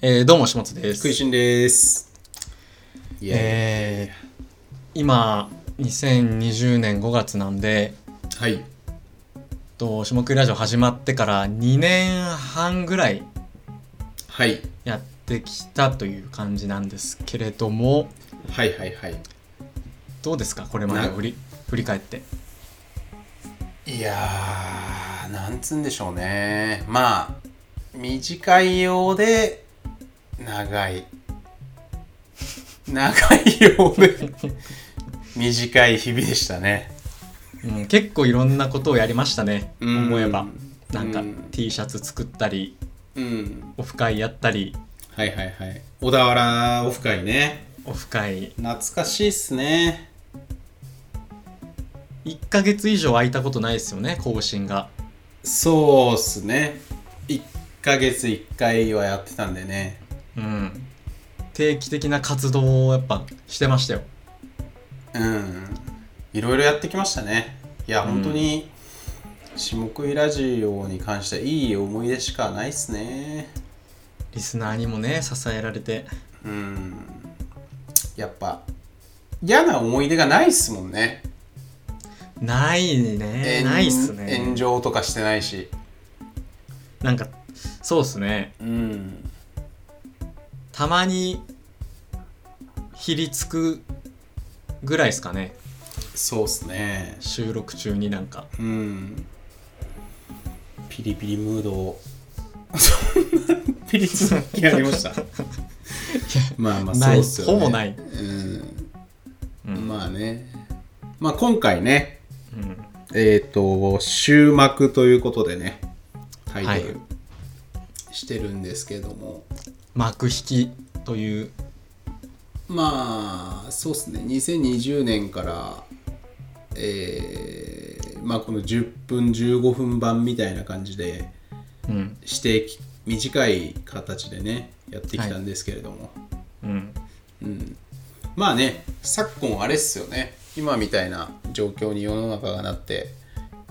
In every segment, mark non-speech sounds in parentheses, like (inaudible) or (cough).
えー、どうも、しもつです。食いしんです。えー、今、2020年5月なんで、はい。と、下食いラジオ始まってから2年半ぐらいはい。やってきたという感じなんですけれども、はいはいはい。どうですかこれまでを振り振り返って。いやー、なんつうんでしょうね。まあ、短いようで、長い。長いようで、短い日々でしたね。うん、結構いろんなことをやりましたね。うん思えば。なんかうん T シャツ作ったり、うん。オフ会やったり、はいはいはい。小田原オフ会ね。オフ会懐かしいっすね。1ヶ月以上空いたことないですよね、更新が。そうっすね。1ヶ月1回はやってたんでね。うん。定期的な活動をやっぱしてましたよ。うん。いろいろやってきましたね。いや、うん本当に、下食いラジオに関してはいい思い出しかないっすね。リスナーにもね、支えられて。うん。やっぱ、嫌な思い出がないっすもんね。ないね。ないっすね。炎上とかしてないし。なんか、そうっすね。うん。たまに、ひりつくぐらいですかね。そうっすね。収録中になんか。うん。ピリピリムードを。そんなピリつきありました。(laughs) まあまあそうっすよね。ほぼないうん。うん。まあね。まあ今回ね、うん、えっ、と、終幕ということでね、タイトル、はいしてるんですけども、幕引きという。まあ、そうっすね、2020年から、えーまあこの10分、15分版みたいな感じで、うん。してき短い形でね、やってきたんですけれども、うん。うん、まあね昨今あれっすよね今みたいな状況に世の中がなって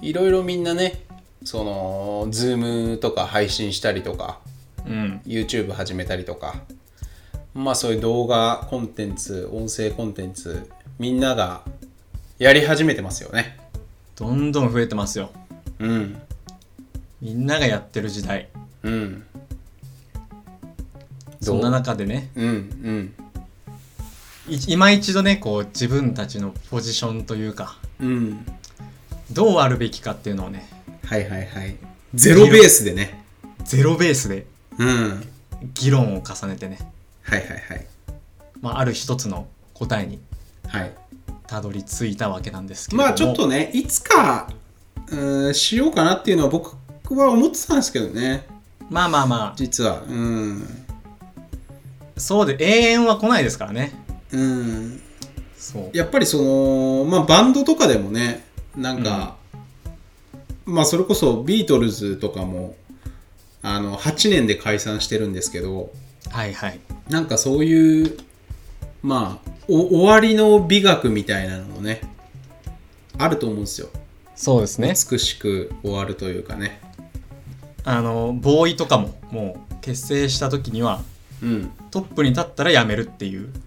いろいろみんなねその Zoom とか配信したりとかうん。YouTube 始めたりとかまあそういう動画コンテンツ音声コンテンツみんながやり始めてますよね。どんどん増えてますよ。うん。みんながやってる時代。うん。そんな中でね、うんうん。い今一度ね、こう自分たちのポジションというか、うん。どうあるべきかっていうのをね、はいはいはい。ゼロベースでね。ゼロベースで。うん。議論を重ねてね、はいはいはい。まあ、ある一つの答えにはい。たどり着いたわけなんですけれども。まあちょっとねいつかうーんしようかなっていうのは僕は思ってたんですけどね。まあまあま実は。うん。あそうで永遠は来ないですからね。うん。そう。やっぱりそのまあバンドとかでもねなんか、まあそれこそビートルズとかもあの8年で解散してるんですけどはいはい。なんかそういうまあお終わりの美学みたいなのもねあると思うんですよ。そうですね。美しく終わるというかね。あのボーイとかももう結成した時にはうん。トップに立ったら辞めるっていう。(laughs)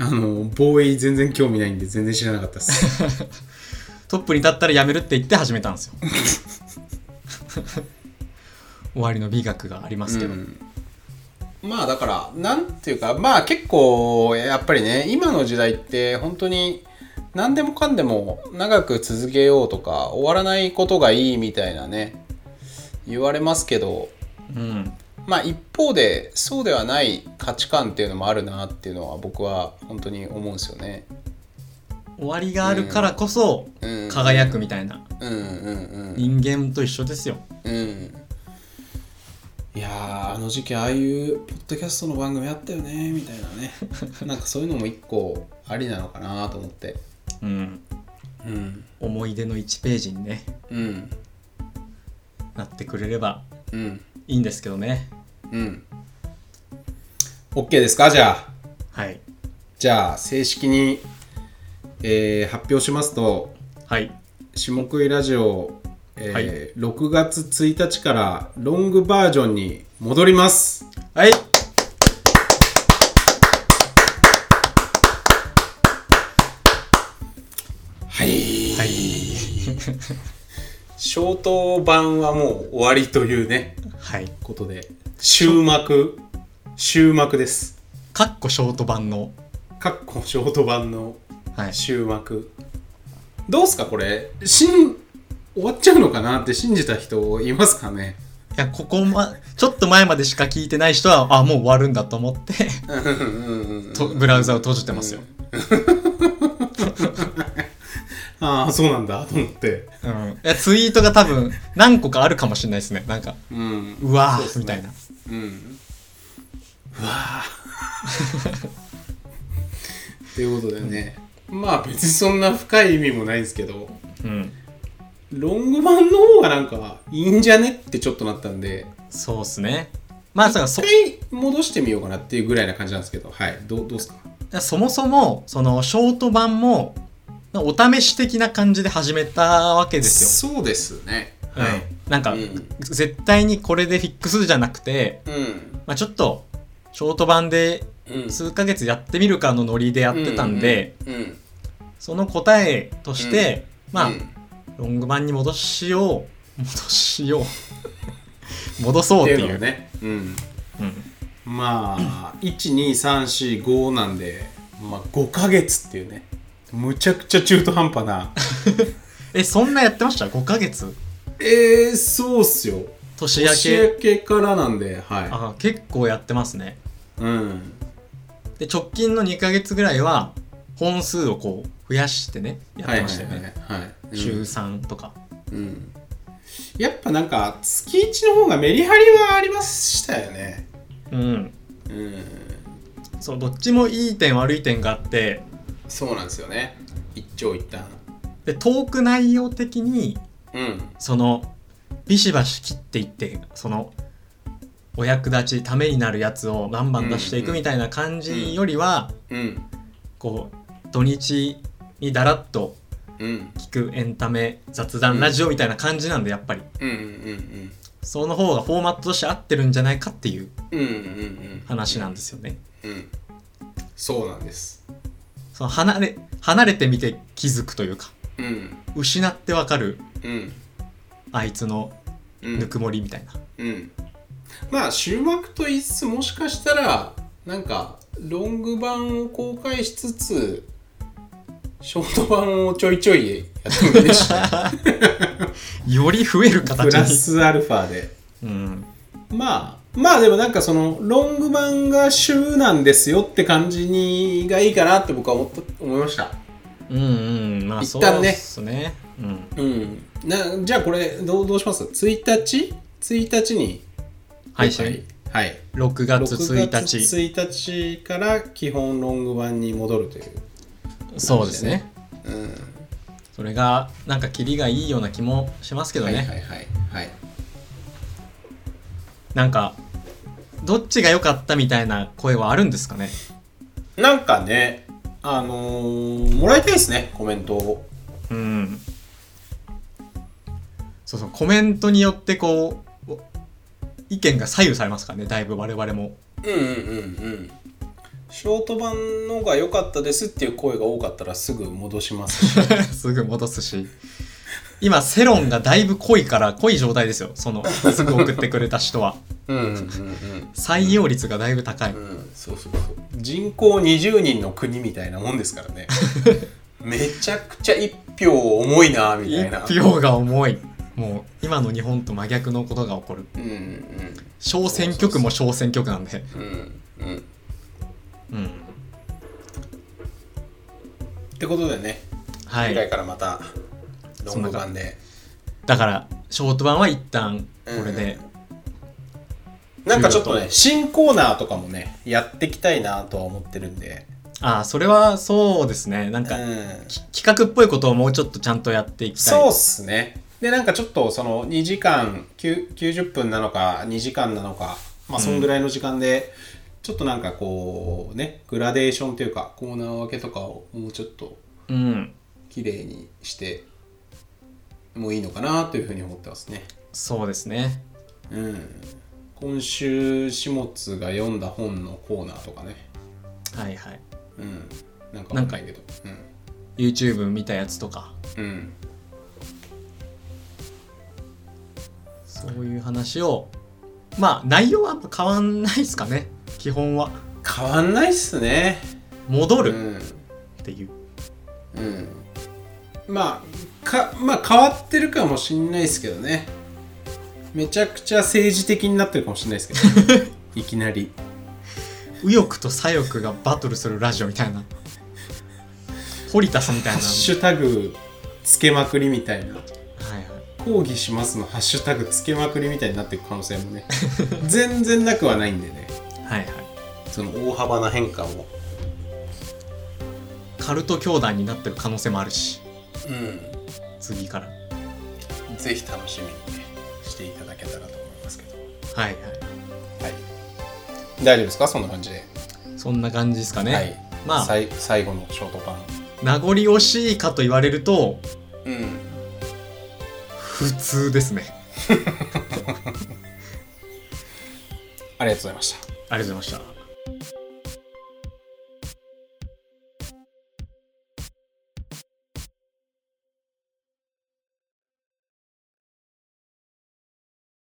あの防衛全然興味ないんで全然知らなかったです (laughs) トップに立ったら辞めるって言って始めたんですよ。(laughs) 終わりの美学がありますけど、うん。まあだからなんていうかまあ結構やっぱりね今の時代って本当に何でもかんでも長く続けようとか終わらないことがいいみたいなね言われますけど。うん。まあ一方でそうではない価値観っていうのもあるなっていうのは僕は本当に思うんですよね。終わりがあるからこそうん、輝くみたいな。人間と一緒ですよ。うん。いやーあの時期ああいうポッドキャストの番組あったよねみたいなね。(laughs) なんかそういうのも一個ありなのかなと思って。うん。うん。思い出の1ページにねうん。なってくれればうん。いいんですけどね。うん。OK ですかじゃあ。はい。じゃあ正式に、えー発表しますとはい。下食いラジオ、えーはい。6月1日からロングバージョンに戻ります。はい。はい。はい。ショート版はもう終わりというね。はい。ことで終幕。終幕です。かっこショート版の。かっこショート版のはい。終幕。どうすかこれ？しん終わっちゃうのかなって信じた人いますかね？いやここまちょっと前までしか聞いてない人はあもう終わるんだと思ってうんうんうんとブラウザを閉じてますよ、(laughs) ああそうなんだと思って。うん、いやツイートが多分何個かあるかもしれないですね。なんかうん。うわー、ね。みたいな。うん。うわー。(laughs) ということでねまあ別にそんな深い意味もないんですけどうん。ロング版の方がなんかいいんじゃねってちょっとなったんでそうっすね。まあそそ一回戻してみようかなっていうぐらいな感じなんですけどはい。どうどうですか？そもそもそのショート版もお試し的な感じで始めたわけですよ。そうですね。うん。なんか、うん。絶対にこれでフィックスじゃなくて、うん。まあ、ちょっとショート版でうん。数ヶ月やってみるかのノリでやってたんで、その答えとして、まあ、うん。ロング版に戻しよう戻しよう (laughs) 戻そうっていう。ね、うん、うん、まあ12345なんで、まあ、5ヶ月っていうね。むちゃくちゃ中途半端な。(laughs) えそんなやってました？5ヶ月？えー、そうっすよ年明年け明けからなんではあ結構やってますね。いうん。で直近の2ヶ月ぐらいは本数をこう増やしてねやってましたよね、はいはいはい、週3とか、うん、うん。やっぱなんか月1の方がメリハリはありましたよね。うん。うん。そうどっちもいい点悪い点があってそうなんですよね。一長一短。でトーク内容的にうん。そのビシバシ切っていってそのお役立ちためになるやつをバンバン出していくみたいな感じよりは、うん。こう土日にだらっとうん。聞くエンタメ雑談ラジオみたいな感じなんでやっぱり。うんうんうん。その方がフォーマットとして合ってるんじゃないかっていううんうんうんうん。話なんですよね。うん。そうなんです。その離れ離れてみて気づくというかうん。失ってわかるうん。あいつのうん。ぬくもりみたいな。うん。まあ終幕と言いつつもしかしたらなんかロング版を公開しつつショート版をちょいちょいやってもいいですしね。(laughs) より増えるプラ。スアルファで。うん、まあまあでもなんかそのロング版が週なんですよって感じにがいいかなって僕は思った思いました。うんうん。まあそう一旦ね。ですね。うん。うんなじゃあこれどうどうします ?1 日 ?1 日に配信？はい、はい、6月1 6月日。1日から基本ロング版に戻るという。そうですね。うん。それがなんかキリがいいような気もしますけどね、はいはいはいはい。なんかどっちが良かったみたいな声はあるんですかね？なんかねあのーもらいたいですねコメントを。うんそうそうコメントによってこうお意見が左右されますからねだいぶ我々も。うんうんうんうん。ショート版のが良かったですっていう声が多かったらすぐ戻しますし。(laughs) すぐ戻すし。今世論がだいぶ濃いから濃い状態ですよそのすぐ送ってくれた人は。うんうんうん採用率がだいぶ高い。うんうんそうそうそう。人口20人の国みたいなもんですからね。(laughs) めちゃくちゃ一票重いなみたいな。一票が重いもう今の日本と真逆のことが起こる。うんうん小選挙区も小選挙区なんで。うんうんうん。ってことでね、はい。次回からまたロング版で。だからショート版は一旦これで、なんかちょっとね新コーナーとかもねやっていきたいなとは思ってるんで、ああそれはそうですね。なんか、うん、き企画っぽいことをもうちょっとちゃんとやっていきたい。そうっすねでなんかちょっとその2時間9 90分なのか2時間なのかまあそんぐらいの時間で、ちょっとなんかこうねグラデーションというかコーナー分けとかをもうちょっとうん。綺麗にしてもいいのかなというふうに思ってますね。そうですね。うん。今週始末が読んだ本のコーナーとかね。はいはい。うん。なんかわかんないけど。YouTube 見たやつとか。うんそういう話を。まあ内容はやっぱ変わんないですかね。基本は。変わんないっすね。戻る。うん。っていう、うん。まあかまあ変わってるかもしんないですけどね。めちゃくちゃ政治的になってるかもしんないですけど (laughs) いきなり。右翼と左翼がバトルするラジオみたいな。(laughs) 堀田さんみたいな。ハッシュタグつけまくりみたいな抗議しますのハッシュタグつけまくりみたいになっていく可能性もね。全然なくはないんでね。はいはい。その大幅な変化をカルト教団になってる可能性もあるし。うん。次から。ぜひ楽しみにねしていただけたらと思いますけど。はいはい。はい。大丈夫ですか？そんな感じで、そんな感じですかね、はい。まあ。最後のショートパン。名残惜しいかと言われるとうん普通ですね。(laughs) ありがとうございました。ありがとうございました